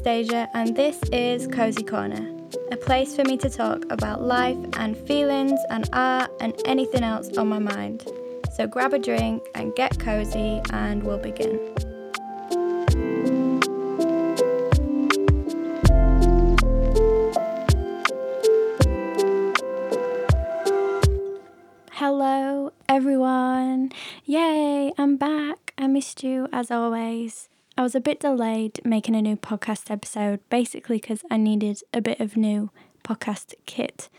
Anastasia, and this is Cozy Corner, a place for me to talk about life and feelings and art and anything else on my mind. So grab a drink and get cozy, and we'll begin. Hello, everyone. Yay, I'm back. I missed you as always. I was a bit delayed making a new podcast episode, basically because I needed a bit of new podcast kit.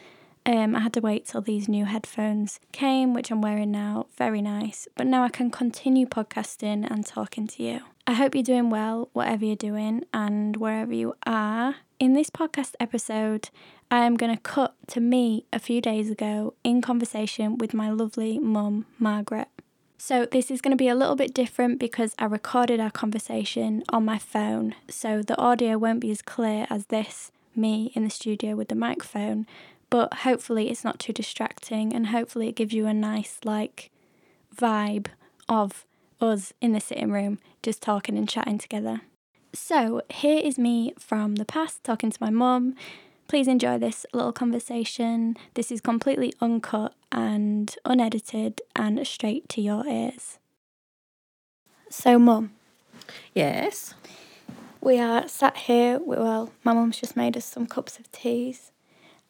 Um, I had to wait till these new headphones came, which I'm wearing now. Very nice. But now I can continue podcasting and talking to you. I hope you're doing well, whatever you're doing, and wherever you are. In this podcast episode, I am going to cut to me a few days ago in conversation with my lovely mum, Margaret. So, this is going to be a little bit different because I recorded our conversation on my phone, so the audio won't be as clear as this me in the studio with the microphone, but hopefully it's not too distracting and hopefully it gives you a nice, like, vibe of us in the sitting room just talking and chatting together. So, here is me from the past talking to my mum. Please enjoy this little conversation. This is completely uncut and unedited and straight to your ears. So, mum, Yes. we are sat here. Well, my mum's just made us some cups of teas,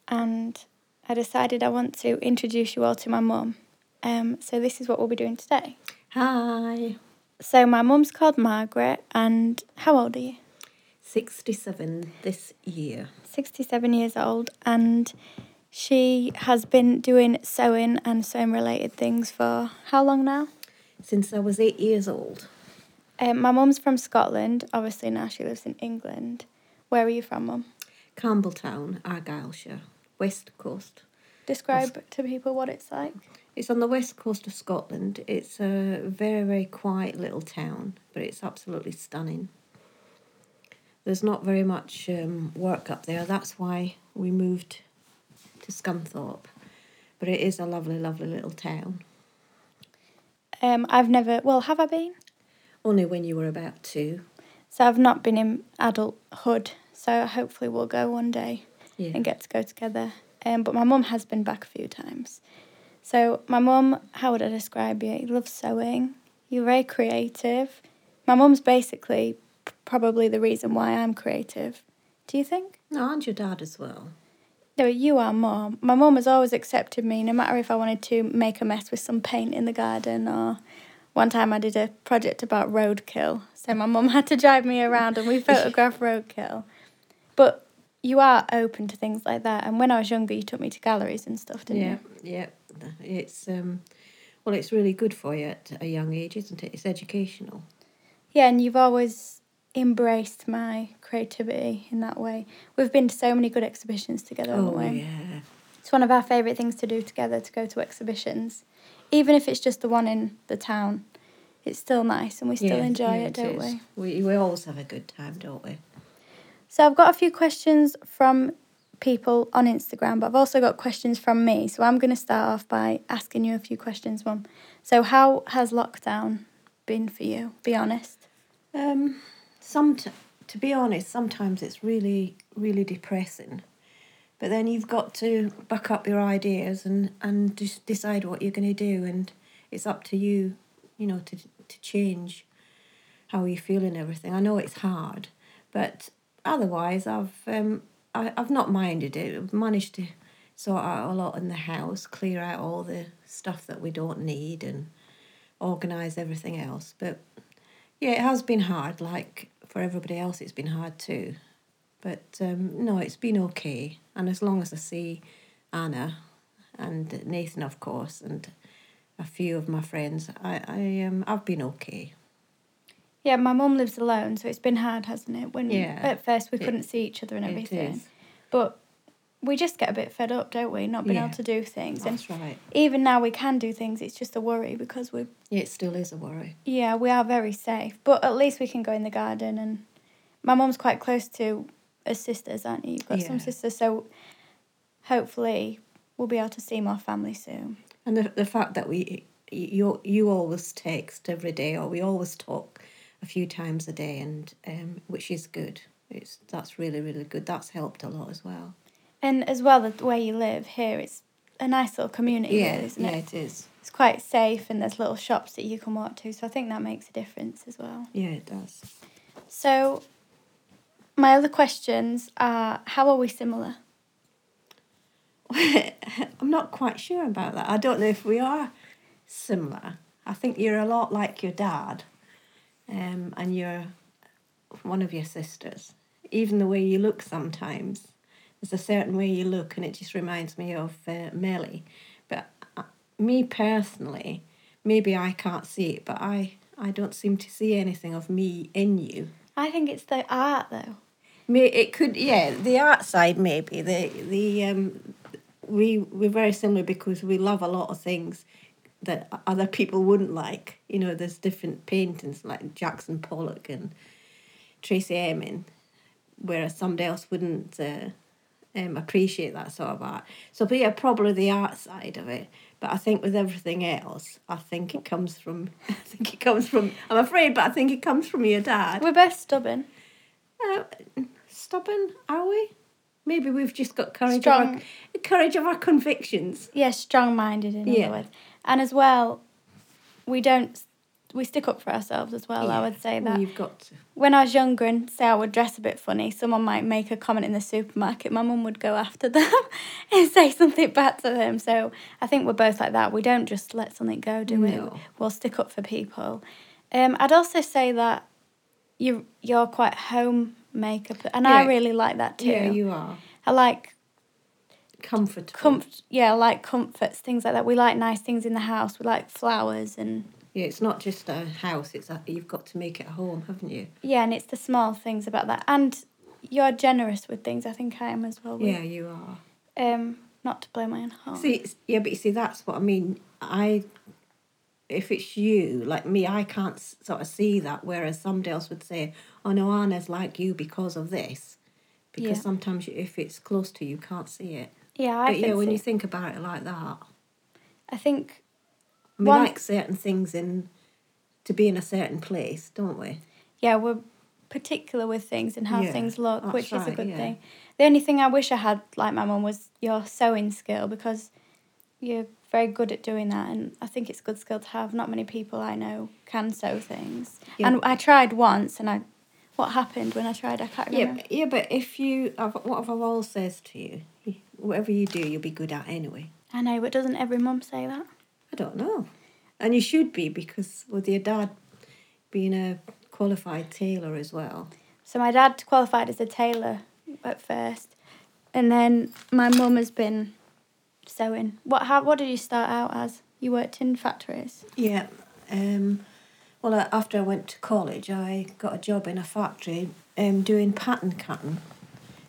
and I decided I want to introduce you all to my mum. Um, so, this is what we'll be doing today. Hi. So, my mum's called Margaret, and how old are you? 67 this year. 67 years old, and she has been doing sewing and sewing related things for how long now? Since I was eight years old. Um, my mum's from Scotland. Obviously, now she lives in England. Where are you from, mum? Campbeltown, Argyllshire, west coast. Describe to people what it's like. It's on the west coast of Scotland. It's a very, very quiet little town, but it's absolutely stunning. There's not very much um, work up there. That's why we moved to Scunthorpe. But it is a lovely, lovely little town. Um, I've never, well, have I been? Only when you were about two. So I've not been in adulthood. So hopefully we'll go one day Yeah. and get to go together. Um, but my mum has been back a few times. So my mum, how would I describe you? You love sewing. You're very creative. My mum's basically probably the reason why I'm creative. Do you think? No, and your dad as well. No, you are more. My mum has always accepted me, no matter if I wanted to make a mess with some paint in the garden or one time I did a project about roadkill. So my mum had to drive me around and we photographed roadkill. But you are open to things like that. And when I was younger, you took me to galleries and stuff, didn't yeah, you? yeah. It's um, well, it's really good for you at a young age, isn't it? It's educational. Yeah, and you've always embraced my creativity in that way. We've been to so many good exhibitions together, haven't Oh we? yeah, It's one of our favourite things to do together to go to exhibitions. Even if it's just the one in the town, it's still nice and we still Yeah, enjoy yeah, it, don't is. we? we? We always have a good time, don't we? So I've got a few questions from people on Instagram, but I've also got questions from me. So I'm going to start off by asking you a few questions, Mum. So how has lockdown been for you? Be honest. Um, some to be honest, sometimes it's really, really depressing. But then you've got to buck up your ideas and and just decide what you're going to do, and it's up to you, you know, to to change how you feel and everything. I know it's hard, but otherwise, I've um, I, I've not minded it. I've managed to sort out a lot in the house, clear out all the stuff that we don't need, and organise everything else. But yeah, it has been hard. Like for everybody else, it's been hard too. But um, no, it's been okay. And as long as I see Anna and Nathan, of course, and a few of my friends, I, I um, I've been okay. Yeah, my mum lives alone, so it's been hard, hasn't it? When Yeah. at first we It- couldn't see each other and everything. But we just get a bit fed up, don't we? Not being Yeah. able to do things. And right. even now we can do things, it's just a worry because we Yeah, it still is a worry. Yeah, we are very safe, but at least we can go in the garden. And my mum's quite close to her sisters, aren't you? You've got some sisters, so hopefully we'll be able to see more family soon. And the the fact that we you you always text every day, or we always talk a few times a day, and um, which is good. it's that's really really good. That's helped a lot as well. And as well, the way you live here, it's a nice little community, Yeah, really, isn't yeah, it? it is. It's quite safe, and there's little shops that you can walk to. So I think that makes a difference as well. Yeah, it does. So, my other questions are: How are we similar? I'm not quite sure about that. I don't know if we are similar. I think you're a lot like your dad, um, and you're one of your sisters. Even the way you look sometimes, there's a certain way you look, and it just reminds me of uh, Melly. But uh, me personally, maybe I can't see it, but I I don't seem to see anything of me in you. I think it's the art, though. May it could yeah the art side maybe the the um we we're very similar because we love a lot of things that other people wouldn't like. You know, there's different paintings like Jackson Pollock and Tracey Emin, whereas somebody else wouldn't uh, um, appreciate that sort of art. So, but yeah, probably the art side of it. But I think with everything else, I think it comes from. I think it comes from. I'm afraid, but I think it comes from your dad. We're both stubborn. Uh, stubborn, are we? Maybe we've just got courage Strong. of our, courage of our convictions. Yeah, strong minded, in Yeah. other words. And as well, we don't. We stick up for ourselves as well. I would say Well, that. you've got to. when I was younger and say I would dress a bit funny, someone might make a comment in the supermarket. My mum would go after them and say something bad to them. So I think we're both like that. We don't just let something go, do we? No. We'll stick up for people. Um, I'd also say that you you're quite homemaker, p- and I really like that too. Yeah, you are I like comfortable. comfort. Yeah, I like comforts, things like that. We like nice things in the house. We like flowers and yeah, it's not just a house. It's a, you've got to make it a home, haven't you? yeah, and it's the small things about that. And you're generous with things. I think I am as well. Yeah, you are. Um, not to blow my own horn. See, it's, yeah, but you see, that's what I mean. I, if it's you, like me, I can't sort of see that. Whereas somebody else would say, "Oh no, Anna's like you because of this," because Yeah. sometimes if it's close to you, you can't see it. yeah, I but yeah, when you think about it like that, I think we One- like certain things in to be in a certain place, don't we? yeah, we're particular with things and how Yeah, things look, which is a good yeah. thing. The only thing I wish I had like my mum was your sewing skill because you're very good at doing that, and I think it's a good skill to have. Not many people I know can sew things, Yeah. and I tried once, and I, what happened when I tried? I can't Yeah, remember. but- yeah, but if you, I've- what have I always says to you? Whatever you do, you'll be good at anyway. I know, but doesn't every mum say that? I don't know. And you should be because with your dad being a qualified tailor as well. So my dad qualified as a tailor at first, and then my mum has been sewing. What how what did you start out as? You worked in factories. Yeah. Um, well, after I went to college, I got a job in a factory um, doing pattern cutting,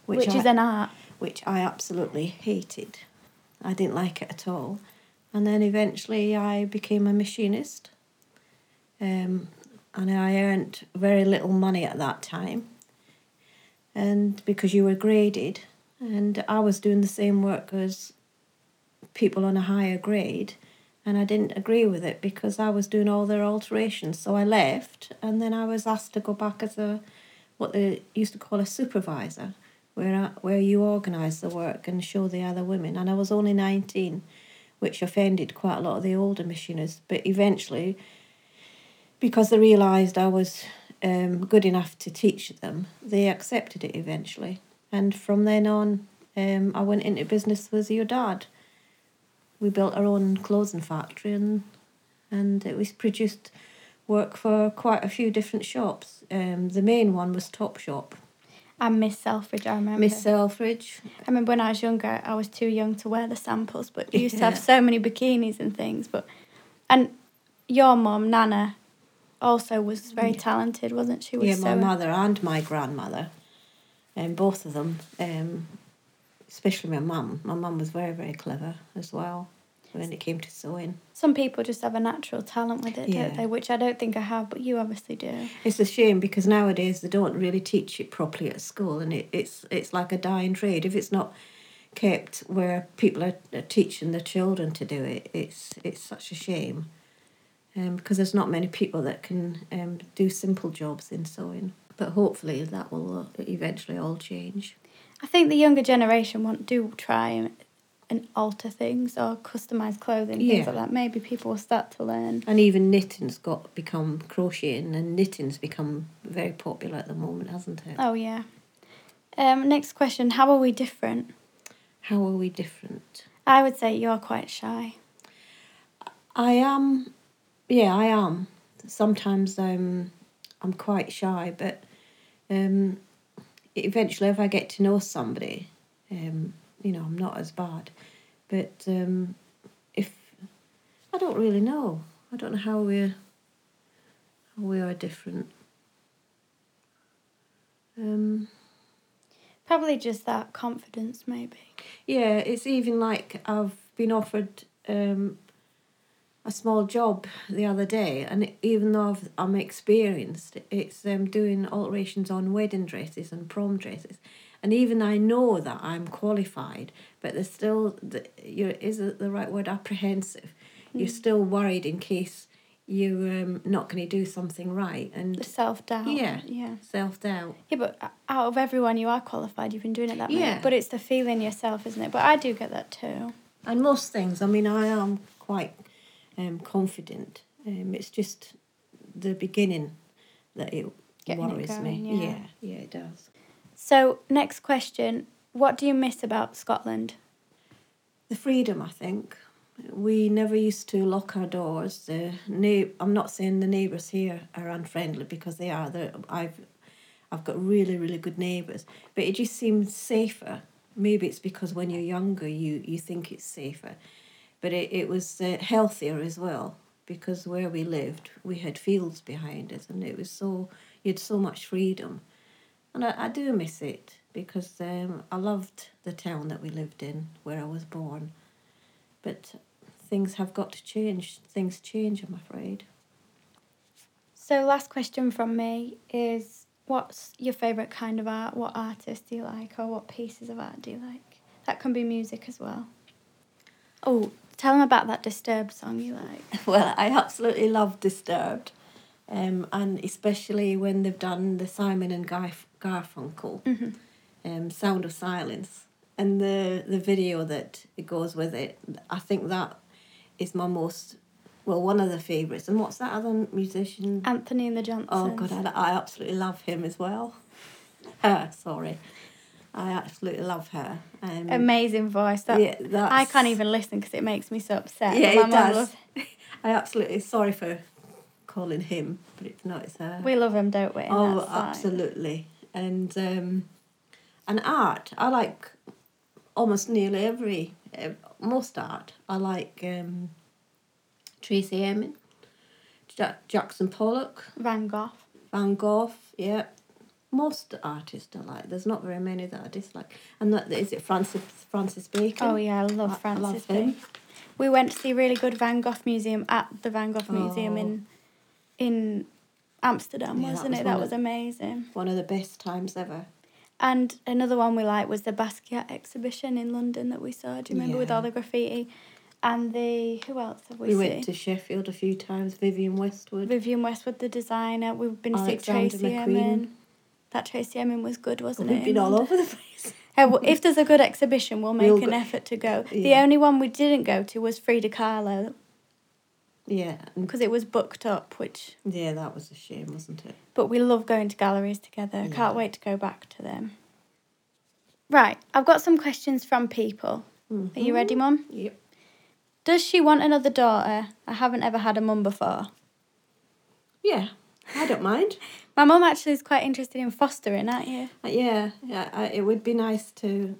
which, I, is an art. which I absolutely hated. I didn't like it at all. And then eventually I became a machinist. Um, and I earned very little money at that time. And because you were graded, and I was doing the same work as people on a higher grade, and I didn't agree with it because I was doing all their alterations. So I left, and then I was asked to go back as a what they used to call a supervisor, where I, where you organise the work and show the other women. And I was only nineteen, which offended quite a lot of the older machinists. But eventually, because they realised I was um, good enough to teach them, they accepted it eventually. And from then on, um, I went into business with your dad. We built our own clothing factory and and it was produced work for quite a few different shops. Um, the main one was Top Shop. And Miss Selfridge, I remember. Miss Selfridge. I remember when I was younger, I was too young to wear the samples, but you used to have so many bikinis and things. But and your mum, Nana, also was very talented, wasn't she? with Yeah, my sewing? mother and my grandmother, and both of them, um, especially my mum. My mum was very, very clever as well when it came to sewing. Some people just have a natural talent with it, Yeah. don't they? Which I don't think I have, but you obviously do. It's a shame because nowadays they don't really teach it properly at school, and it, it's it's like a dying trade. If it's not kept where people are, are teaching their children to do it, it's it's such a shame. Um, because there's not many people that can um, do simple jobs in sewing. but hopefully that will uh, eventually all change. I think the younger generation want do try and, and alter things or customize clothing things Yeah. like that. Maybe people will start to learn. And even knitting's got become crocheting, and knitting's become very popular at the moment, hasn't it? Oh yeah. Um, next question: How are we different? How are we different? I would say you're quite shy. I am, yeah, I am. Sometimes I'm, I'm quite shy, but um, eventually, if I get to know somebody, um, you know, I'm not as bad. But um, if I don't really know, I don't know how we're, how we are different. Um, Probably just that confidence, maybe. Yeah, it's even like I've been offered um, a small job the other day, and even though I've, I'm experienced, it's um, doing alterations on wedding dresses and prom dresses, and even I know that I'm qualified, but there's still the, you're is it the right word apprehensive. You're still worried in case you're um, not going to do something right, The and self doubt. Yeah. Yeah. self doubt. Yeah, but out of everyone, you are qualified. You've been doing it that. Yeah. But it's the feeling yourself, isn't it? But I do get that too. And most things, I mean, I am quite um, confident. Um, it's just the beginning that it Getting it worries going, me. yeah. yeah, yeah, it does. So next question: What do you miss about Scotland? The freedom, I think. We never used to lock our doors. The neigh- I'm not saying the neighbours here are unfriendly because they are. They're, I've, I've got really, really good neighbours. But it just seems safer. Maybe it's because when you're younger, you, you think it's safer. But it, it was uh, healthier as well because where we lived, we had fields behind us and it was so, you had so much freedom. And I, I do miss it because um, I loved the town that we lived in where I was born. But things have got to change. Things change, I'm afraid. So last question from me is: What's your favourite kind of art? What artist do you like, or what pieces of art do you like? That can be music as well. Oh, tell them about that Disturbed song you like. Well, I absolutely love Disturbed. Um, and especially when they've done the Simon and Guy Garfunkel Mm-hmm. um, Sound of Silence and the, the video that it goes with it. I think that is my most, well, one of the favourites. And what's that other musician? Antony and the Johnsons. Oh God, I, I absolutely love him as well. Her, sorry, I absolutely love her. Um, Amazing voice. That yeah, I can't even listen because it makes me so upset. Yeah, it does. loves- I absolutely sorry for calling him, but it's not. It's her. we love him, don't we? oh, absolutely. And um, and art, I like almost nearly every ev- most art. I like um, Tracey Emin, ja- Jackson Pollock. Van Gogh. Van Gogh, yeah. Most artists I like. There's not very many that I dislike. And that is it Francis Francis Bacon. Oh yeah, I love I- I Francis. love him. Bacon. We went to see a really good Van Gogh museum at the Van Gogh Museum Oh. in in Amsterdam, Yeah, wasn't was it? That of- was amazing. One of the best times ever. And another one we liked was the Basquiat exhibition in London that we saw. Do you remember with all the graffiti? And the who else have we, We, seen? went to Sheffield a few times. Vivienne Westwood. Vivienne Westwood, the designer. We've been to Tracey Emin. That Tracey Emin was good, wasn't it? We've been all over the place. Uh, well, if there's a good exhibition, we'll make We'll an go- effort to go. The only one we didn't go to was Frida Kahlo Yeah, because it was booked up, which yeah, that was a shame, wasn't it? but we love going to galleries together. Yeah. Can't wait to go back to them. Right, I've got some questions from people. Are you ready, Mum? Yep. Does she want another daughter? I haven't ever had a mum before. Yeah, I don't mind. My mum actually is quite interested in fostering, aren't you? Uh, yeah, yeah. I, it would be nice to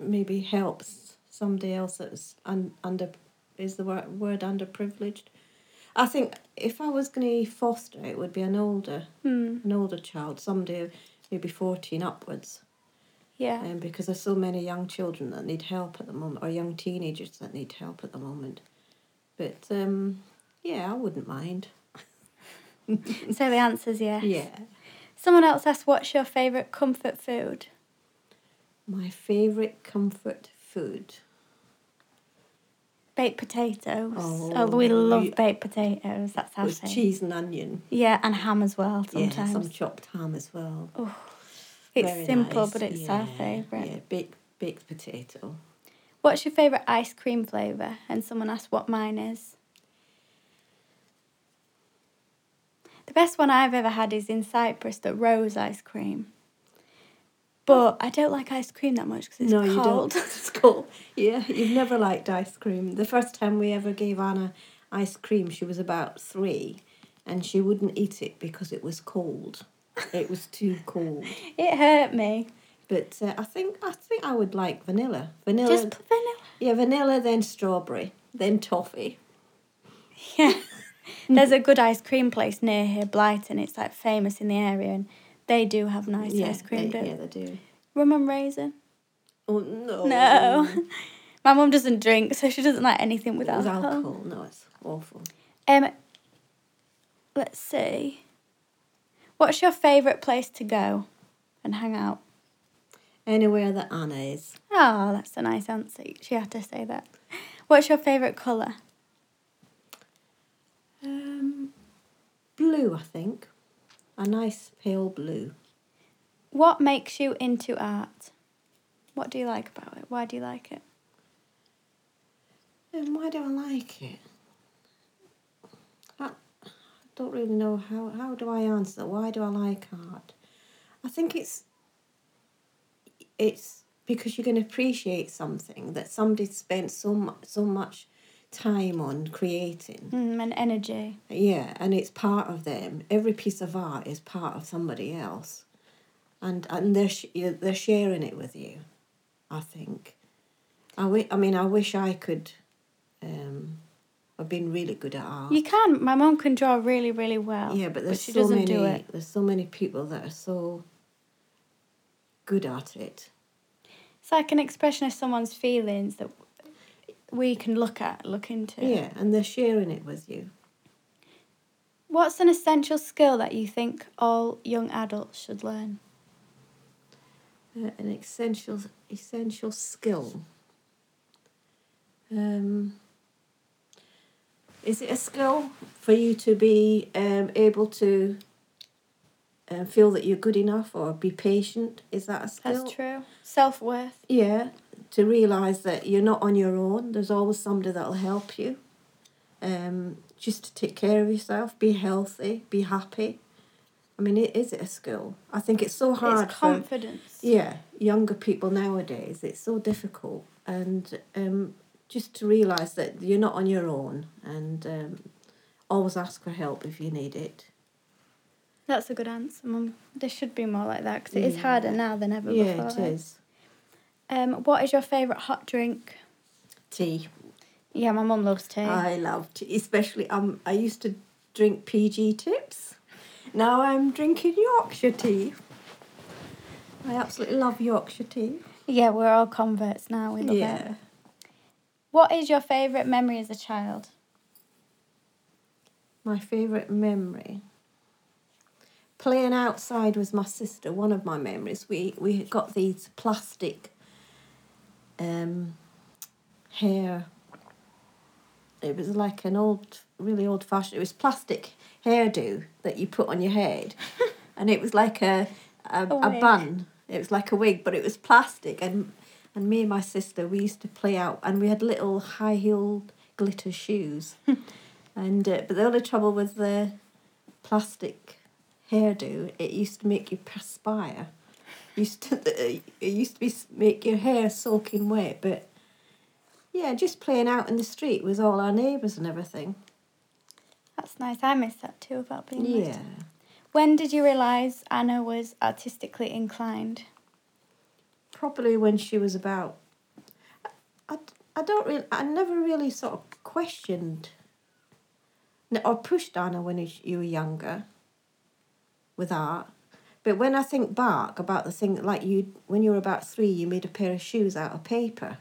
maybe help somebody else that's un, under is the word, word underprivileged. I think if I was going to foster, it would be an older Hmm. an older child, somebody maybe fourteen upwards. Yeah. um, because there's so many young children that need help at the moment, or young teenagers that need help at the moment. But um, yeah, I wouldn't mind. so the answer's yes. Yeah. Someone else asked, "What's your favourite comfort food?" My favourite comfort food. Baked potatoes. Oh, Oh, we love you- baked potatoes. That's our With favourite. cheese and onion. Yeah, and ham as well sometimes. Yeah, some chopped ham as well. Oh, it's Very simple, nice. but it's yeah, our favourite. Yeah, baked, baked potato. What's your favourite ice cream flavour? And someone asked what mine is. The best one I've ever had is in Cyprus, the rose ice cream. But I don't like ice cream that much because it's no, cold. you don't. It's cold. Yeah, you've never liked ice cream. The first time we ever gave Anna ice cream, she was about three, and she wouldn't eat it because it was cold. It was too cold. It hurt me. But uh, I think I think I would like vanilla. Vanilla. Just put vanilla. yeah, vanilla, then strawberry, then toffee. Yeah. There's a good ice cream place near here, Blighton. It's like famous in the area, and they do have nice yeah, ice cream. They, don't yeah, they do. Rum and raisin. Oh no. No. My mum doesn't drink, so she doesn't like anything with With alcohol. alcohol. No, it's awful. Um, let's see. What's your favourite place to go and hang out? Anywhere that Anna is. Oh, that's a nice answer. She had to say that. What's your favourite colour? Um, blue, I think. A nice pale blue. What makes you into art? What do you like about it? Why do you like it? And why do I like it? I I don't really know how. How do I answer? that? Why do I like art? I think it's. It's because you can appreciate something that somebody spent so much so much time on creating. Mm, and energy. Yeah, and it's part of them. Every piece of art is part of somebody else, and and they're sh- they're sharing it with you. I think. I wi- I mean, I wish I could. Um, have been really good at art. You can. My mom can draw really, really well. yeah, but there's she so doesn't many. do it. There's so many people that are so good at it. It's like an expression of someone's feelings that we can look at, look into. Yeah, and they're sharing it with you. What's an essential skill that you think all young adults should learn? Uh, an essential essential skill. Um, is it a skill for you to be um, able to uh, feel that you're good enough or be patient? Is that a skill? That's true. Self worth. Yeah, to realise that you're not on your own. There's always somebody that'll help you. Um, just to take care of yourself, be healthy, be happy. I mean, it is it a skill? I think it's so hard It's for confidence. yeah younger people nowadays. It's so difficult, and um, just to realise that you're not on your own, and um, always ask for help if you need it. That's a good answer, Mum. There should be more like that because it is harder now than ever yeah, before. it is. Um, what is your favourite hot drink? Tea. Yeah, my mum loves tea. I love tea, especially um. I used to drink PG tips. Now I'm drinking Yorkshire tea. I absolutely love Yorkshire tea. yeah, we're all converts now. We love yeah. it. What is your favourite memory as a child? My favourite memory. Playing outside with my sister, one of my memories. We we got these plastic um hair it was like an old really old fashioned it was plastic hairdo that you put on your head. and it was like a a, A a bun. It was like a wig, but it was plastic and and me and my sister we used to play out and we had little high heeled glitter shoes. And uh, but the only trouble was the plastic hairdo, it used to make you perspire. Used to it used to be make your hair soaking wet, but yeah, just playing out in the street with all our neighbours and everything. That's nice. I miss that too about being Yeah. When did you realise Anna was artistically inclined? probably when she was about. I, I don't really. I never really sort of questioned. Or pushed Anna when you were younger. With art, but when I think back about the thing like you when you were about three, you made a pair of shoes out of paper.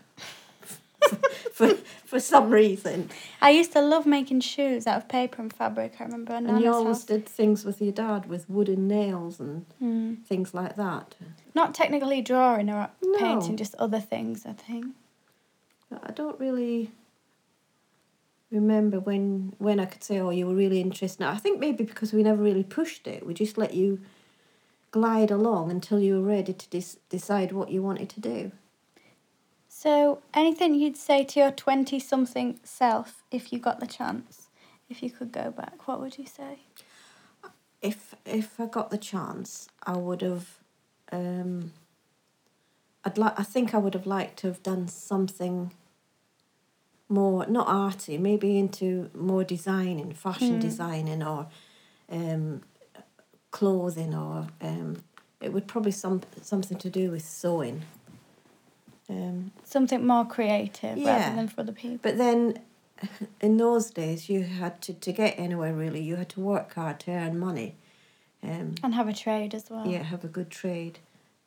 for for some reason, I used to love making shoes out of paper and fabric. I remember and you always house. did things with your dad with wooden nails and Hmm. things like that. Not technically drawing or No. painting, just other things. I think. But I don't really. Remember when when I could say, "Oh, you were really interested." Now I think maybe because we never really pushed it, we just let you glide along until you were ready to dis- decide what you wanted to do. So, anything you'd say to your 20 something self if you got the chance? If you could go back, what would you say? If if I got the chance, I would have. Um, I'd like. I think I would have liked to have done something. More not arty, maybe into more designing, fashion Mm. designing, or um, clothing, or um, it would probably some something to do with sewing. Um, Something more creative Yeah. rather than for other people. But then, in those days, you had to to get anywhere. Really, you had to work hard to earn money. Um, And have a trade as well. yeah, have a good trade.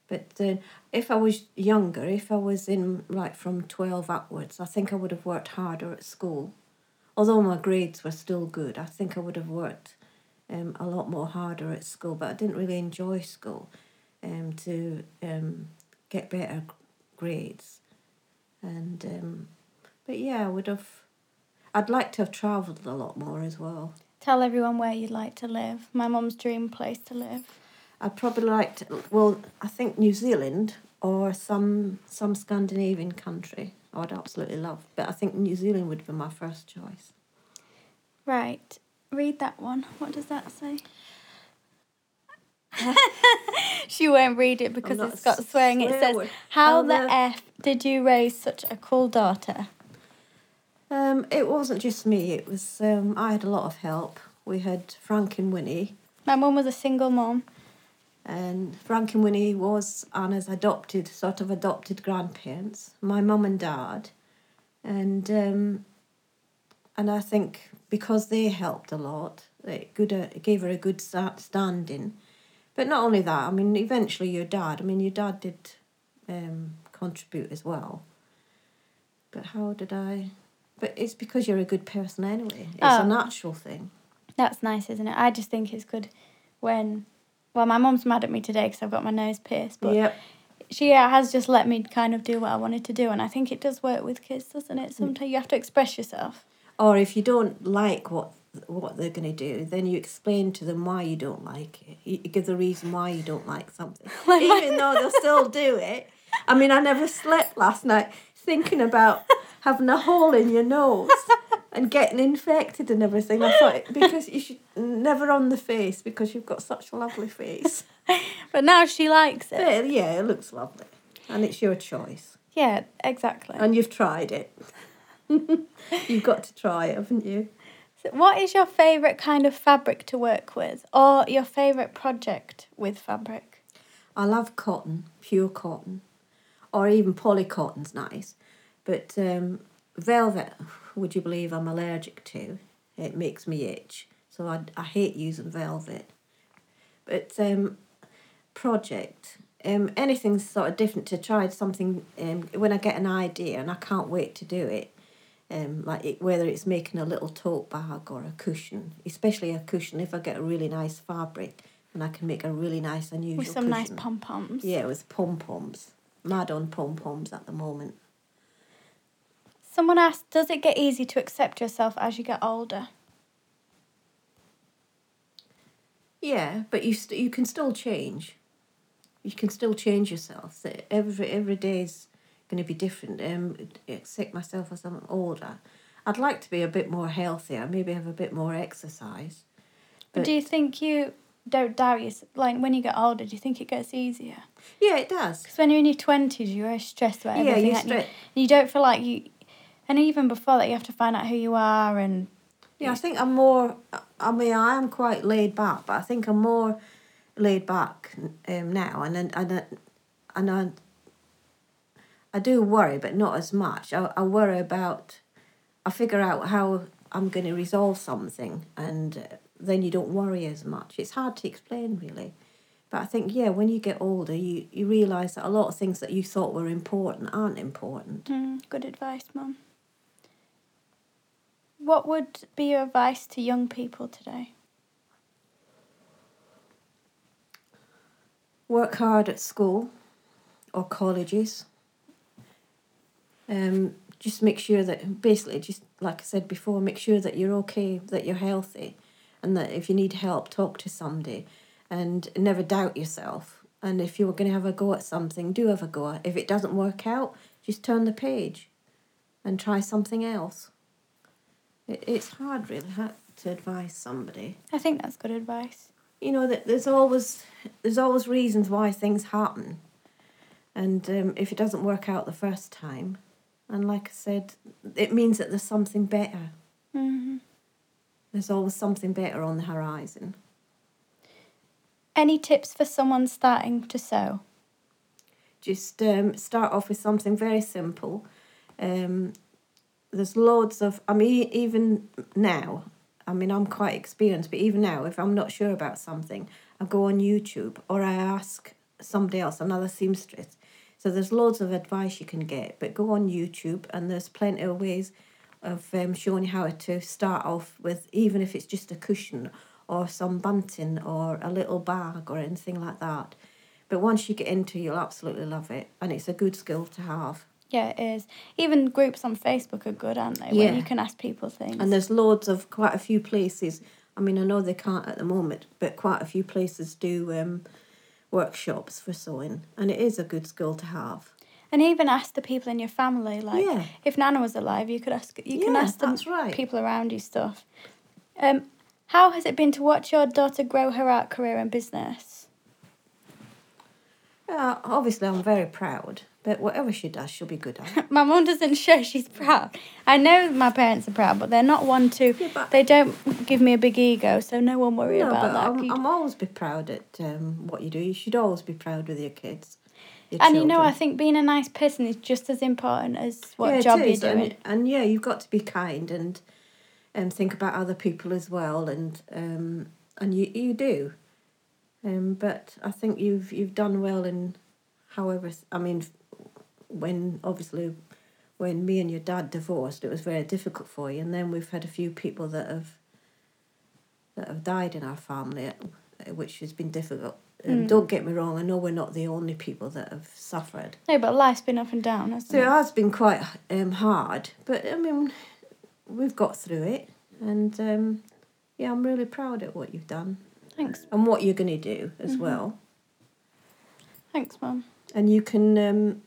But then, if I was younger, if I was in like from twelve upwards, I think I would have worked harder at school. Although my grades were still good, I think I would have worked um, a lot more harder at school. But I didn't really enjoy school um, to um, get better grades. And um, but yeah, I would have. I'd like to have travelled a lot more as well. Tell everyone where you'd like to live. My mum's dream place to live. I'd probably like to, well, I think New Zealand or some some Scandinavian country. I would absolutely love, but I think New Zealand would be my first choice. Right. Read that one. What does that say? she won't read it because it's got swearing. It says, word. How the- F did you raise such a cool daughter? Um, it wasn't just me. It was um, I had a lot of help. We had Frank and Winnie, My mum was a single mum. And Frank and Winnie was Anna's adopted sort of adopted grandparents. My mum and dad, and um, and I think because they helped a lot, it good uh, it gave her a good sta- standing. But not only that, I mean, eventually your dad. I mean, your dad did um, contribute as well. But how did I? But it's because you're a good person anyway. It's Oh. a natural thing. That's nice, isn't it? I just think it's good when. Well, my mum's mad at me today because I've got my nose pierced, but yep. she uh, has just let me kind of do what I wanted to do, and I think it does work with kids, doesn't it? Sometimes you have to express yourself. Or if you don't like what what they're going to do, then you explain to them why you don't like it. You give the reason why you don't like something, Like even though they'll still do it. I mean, I never slept last night thinking about having a hole in your nose and getting infected and everything. I thought because you should never on the face because you've got such a lovely face. But now she likes it. But yeah, it looks lovely, and it's your choice, Yeah, exactly. and you've tried it. you've got to try it, haven't you? So what is your favourite kind of fabric to work with, or your favourite project with fabric? I love cotton, pure cotton, or even polycotton's nice, but um, velvet. Would you believe I'm allergic to? It makes me itch, so I, I hate using velvet. But um, project, um, anything sort of different to try something. Um, when I get an idea and I can't wait to do it, um, like it, whether it's making a little tote bag or a cushion, especially a cushion. If I get a really nice fabric and I can make a really nice unusual With some nice pom poms. Yeah, with pom poms. Mad on pom poms at the moment. Someone asked, does it get easy to accept yourself as you get older? Yeah, but you st- you can still change. You can still change yourself. Every every day's going to be different. Um, accept myself as I'm older. I'd like to be a bit more healthier. Maybe have a bit more exercise. But But do you think you don't doubt yourself? Like when you get older, do you think it gets easier? yeah, it does. Because when you're in your twenties, you're very stressed about Yeah, everything. aren't you? stre- And you don't feel like you. And even before that, you have to find out who you are and Yeah, I think I'm more. I mean, I am quite laid back, but I think I'm more laid back um, now, and and and I- and I. I do worry, but not as much. I, I worry about. I figure out how I'm going to resolve something, and uh, then you don't worry as much. It's hard to explain, really. But I think, yeah, when you get older, you, you realise that a lot of things that you thought were important aren't important. Mm, good advice, Mum. What would be your advice to young people today? work hard at school or colleges. Um, just make sure that basically just like I said before, make sure that you're okay, that you're healthy, and that if you need help, talk to somebody, and never doubt yourself. And if you're going to have a go at something, do have a go. If it doesn't work out, just turn the page, and try something else. It, it's hard, really, to advise somebody. I think that's good advice. you know that there's always there's always reasons why things happen. And um, if it doesn't work out the first time and like i said it means that there's something better. Hmm there's always something better on the horizon. Any tips for someone starting to sew? just um, start off with something very simple. Um, there's loads of i mean even now i mean i'm quite experienced but even now if i'm not sure about something i go on youtube or i ask somebody else another seamstress. So there's loads of advice you can get but go on youtube and there's plenty of ways of um, showing you how to start off with even if it's just a cushion or some bunting or a little bag or anything like that. But once you get into it, you'll absolutely love it and it's a good skill to have Yeah, it is. Even groups on Facebook are good, aren't they? Yeah. When you can ask people things. And there's loads of quite a few places. I mean, I know they can't at the moment, but quite a few places do um, workshops for sewing, and it is a good skill to have. And even ask the people in your family, like Yeah. if Nana was alive, you could ask you can Yeah, ask them that's right. people around you stuff. Um, how has it been to watch your daughter grow her art career and business? Uh, obviously, I'm very proud, but whatever she does, she'll be good at. my mum doesn't show she's proud. I know my parents are proud, but they're not one to. Yeah, They don't give me a big ego, so no one worry no, about that. I'm, I'm always be proud at um, what you do. You should always be proud with your kids. Your and you know, I think being a nice person is just as important as what yeah, job you're doing. And, and yeah, you've got to be kind and and think about other people as well, and um, and you you do. Um, but I think you've you've done well in, however, I mean, when obviously, when me and your dad divorced, it was very difficult for you, and then we've had a few people that have. That have died in our family, which has been difficult. Um, Mm. Don't get me wrong. I know we're not the only people that have suffered. No, but life's been up and down, hasn't So it it? has been quite um, hard, but I mean, we've got through it, and um, yeah, I'm really proud of what you've done Thanks, and what you're going to do as Mhm. well. thanks, mum. And you can, um,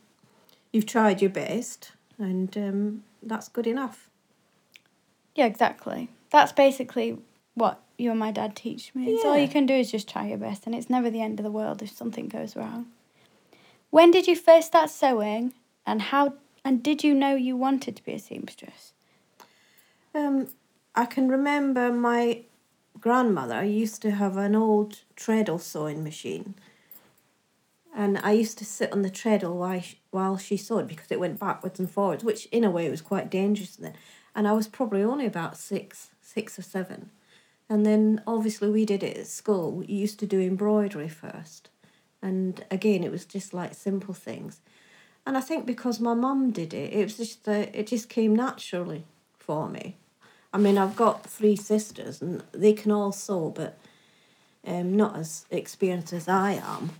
you've tried your best, and um, that's good enough. Yeah, exactly. That's basically what you and my dad teach me. It's all you can do is just try your best, and it's never the end of the world if something goes wrong. When did you first start sewing, and how? And did you know you wanted to be a seamstress? Um, I can remember my grandmother used to have an old treadle sewing machine. And I used to sit on the treadle while she, while she sewed because it went backwards and forwards, which in a way was quite dangerous then. And I was probably only about six, six or seven. And then obviously we did it at school. We used to do embroidery first. And again, it was just like simple things. And I think because my mum did it, it was just uh, it just came naturally for me. I mean, I've got three sisters, and they can all sew, but um, not as experienced as I am.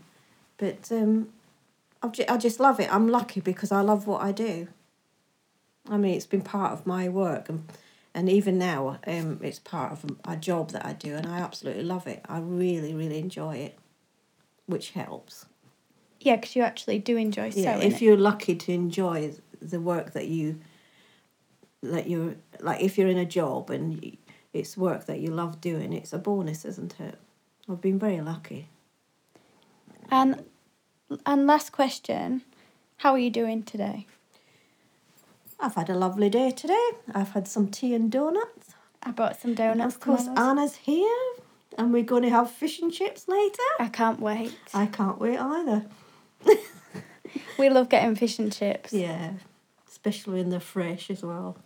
But um, I've ju- I just love it. I'm lucky because I love what I do. I mean, it's been part of my work, and and even now, um, it's part of a job that I do, and I absolutely love it. I really, really enjoy it, which helps. Yeah, because you actually do enjoy sewing. Yeah, if you're lucky to enjoy the work that you that you're like if you're in a job and it's work that you love doing it's a bonus isn't it i've been very lucky And and last question, how are you doing today? i've had a lovely day today i've had some tea and donuts I bought some and donuts. of course tomorrow. anna's here and we're going to have fish and chips later I can't wait. i can't wait either We love getting fish and chips. yeah especially when they're fresh as well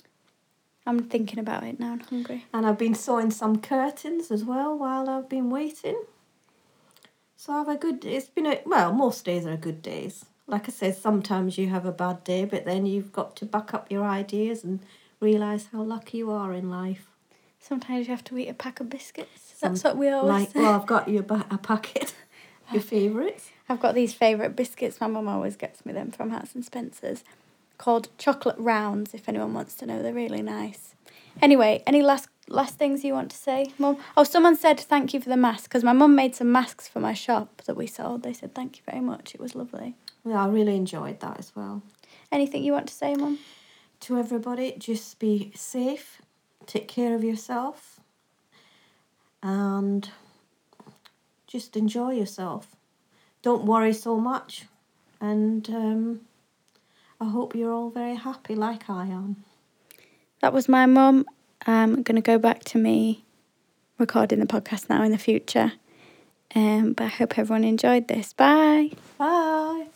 I'm thinking about it now. I'm hungry. And I've been sewing some curtains as well while I've been waiting. So I've a good. It's been a well. Most days are good days. Like I said, sometimes you have a bad day, but then you've got to back up your ideas and realise how lucky you are in life. Sometimes you have to eat a pack of biscuits. Some- That's what we always Like, say. well, I've got you ba- a packet. Your favourites. I've got these favourite biscuits. My mum always gets me them from Marks and Spencer's. called chocolate rounds. If anyone wants to know, they're really nice. Anyway, any last last things you want to say, Mum? Oh, someone said thank you for the mask because my mum made some masks for my shop that we sold. They said thank you very much. It was lovely. Yeah, I really enjoyed that as well. Anything you want to say, Mum? To everybody, just be safe, take care of yourself, and just enjoy yourself. Don't worry so much, and um, I hope you're all very happy like I am. That was my mum. I'm going to go back to me recording the podcast now in the future. Um, but I hope everyone enjoyed this. Bye. Bye.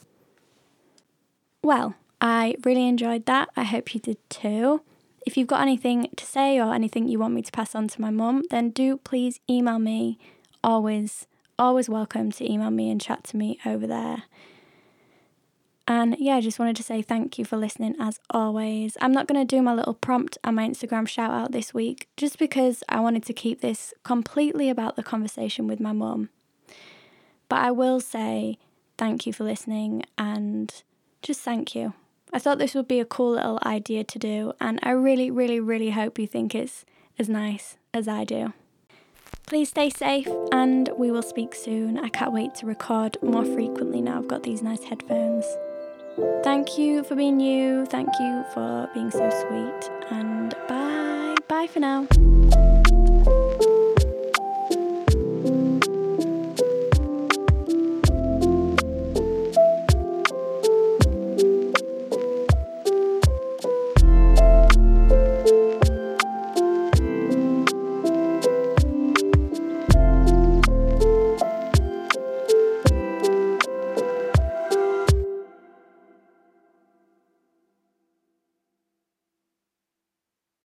Well, I really enjoyed that. I hope you did too. If you've got anything to say or anything you want me to pass on to my mum, then do please email me. Always, always welcome to email me and chat to me over there. And yeah, I just wanted to say thank you for listening as always. I'm not going to do my little prompt and my Instagram shout out this week just because I wanted to keep this completely about the conversation with my mum. But I will say thank you for listening and just thank you. I thought this would be a cool little idea to do, and I really, really, really hope you think it's as nice as I do. Please stay safe, and we will speak soon. I can't wait to record more frequently now I've got these nice headphones. Thank you for being you. Thank you for being so sweet. And bye. Bye for now.